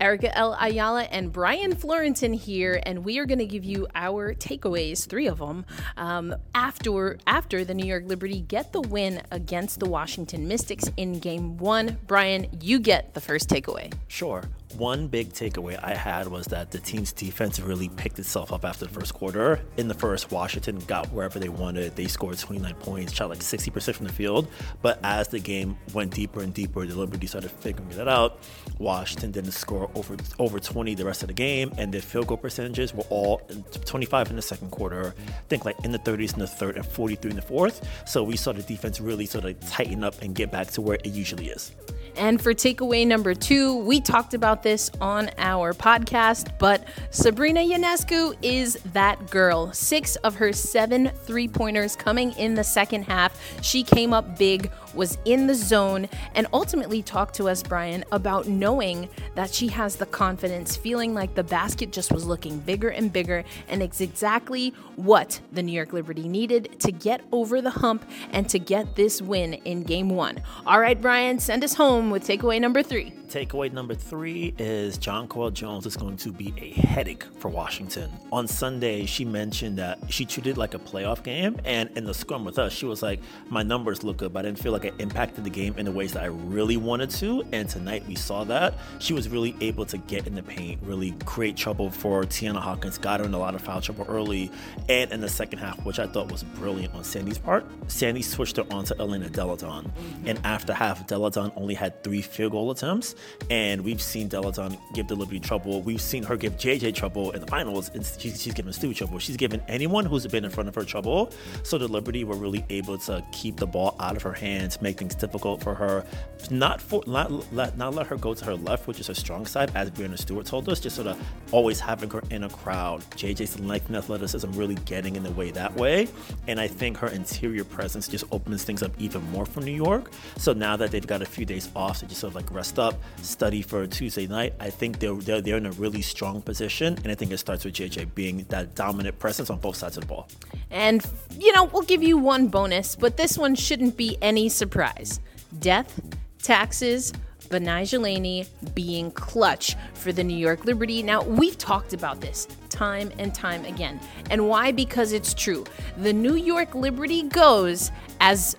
Erica L. Ayala and Brian Fleurantin here, and we are going to give you our takeaways, three of them, um, after after the New York Liberty get the win against the Washington Mystics in Game One. Brian, you get the first takeaway. Sure one big takeaway I had was that the team's defense really picked itself up after the first quarter. In the first, Washington got wherever they wanted. They scored 29 points, shot like 60% from the field. But as the game went deeper and deeper, the Liberty started figuring that out. Washington didn't score over over 20 the rest of the game, and their field goal percentages were all 25 in the second quarter. I think like in the 30s in the third and 43 in the fourth. So we saw the defense really sort of tighten up and get back to where it usually is. And for takeaway number two, we talked about this on our podcast, but Sabrina Ionescu is that girl. Six of her seven three pointers coming in the second half. She came up big, was in the zone, and ultimately talked to us, Brian, about knowing that she has the confidence, feeling like the basket just was looking bigger and bigger, and it's exactly what the New York Liberty needed to get over the hump and to get this win in game one. All right, Brian, send us home home with takeaway number three. Takeaway number three is Jonquel Jones is going to be a headache for Washington. On Sunday, she mentioned that she treated like a playoff game, and in the scrum with us, she was like, "My numbers look good, but I didn't feel like it impacted the game in the ways that I really wanted to." And tonight we saw that she was really able to get in the paint, really create trouble for Tianna Hawkins, got her in a lot of foul trouble early, and in the second half, which I thought was brilliant on Sandy's part, Sandy switched her onto Elena mm-hmm. and after half, Delle Donne only had three field goal attempts, and we've seen Delle Donne give the Liberty trouble. We've seen her give JJ trouble in the finals, and she's, she's given Stu trouble. She's given anyone who's been in front of her trouble. So the Liberty were really able to keep the ball out of her hands, make things difficult for her. Not for not let not let her go to her left, which is her strong side, as Breanna Stewart told us. Just sort of always having her in a crowd. JJ's length and athleticism really getting in the way that way, and I think her interior presence just opens things up even more for New York. So now that they've got a few days off to just sort of like rest up, study for Tuesday night, I think they're, they're, they're in a really strong position. And I think it starts with JJ being that dominant presence on both sides of the ball. And, you know, we'll give you one bonus, but this one shouldn't be any surprise. Death, taxes, Betnijah Laney being clutch for the New York Liberty. Now, we've talked about this time and time again. And why? Because it's true. The New York Liberty goes as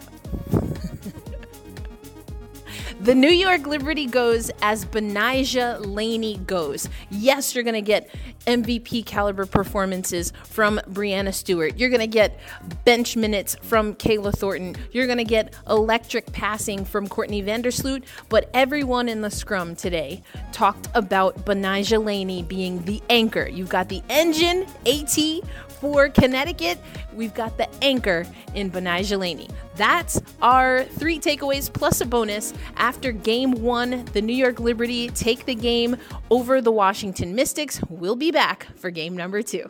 the New York Liberty goes as Betnijah Laney goes. Yes, you're going to get MVP caliber performances from Breanna Stewart. You're going to get bench minutes from Kayla Thornton. You're going to get electric passing from Courtney Vandersloot. But everyone in the scrum today talked about Betnijah Laney being the anchor. You've got the engine, AT, for Connecticut, we've got the anchor in Betnijah Laney. That's our three takeaways plus a bonus. After game one, the New York Liberty take the game over the Washington Mystics. We'll be back for game number two.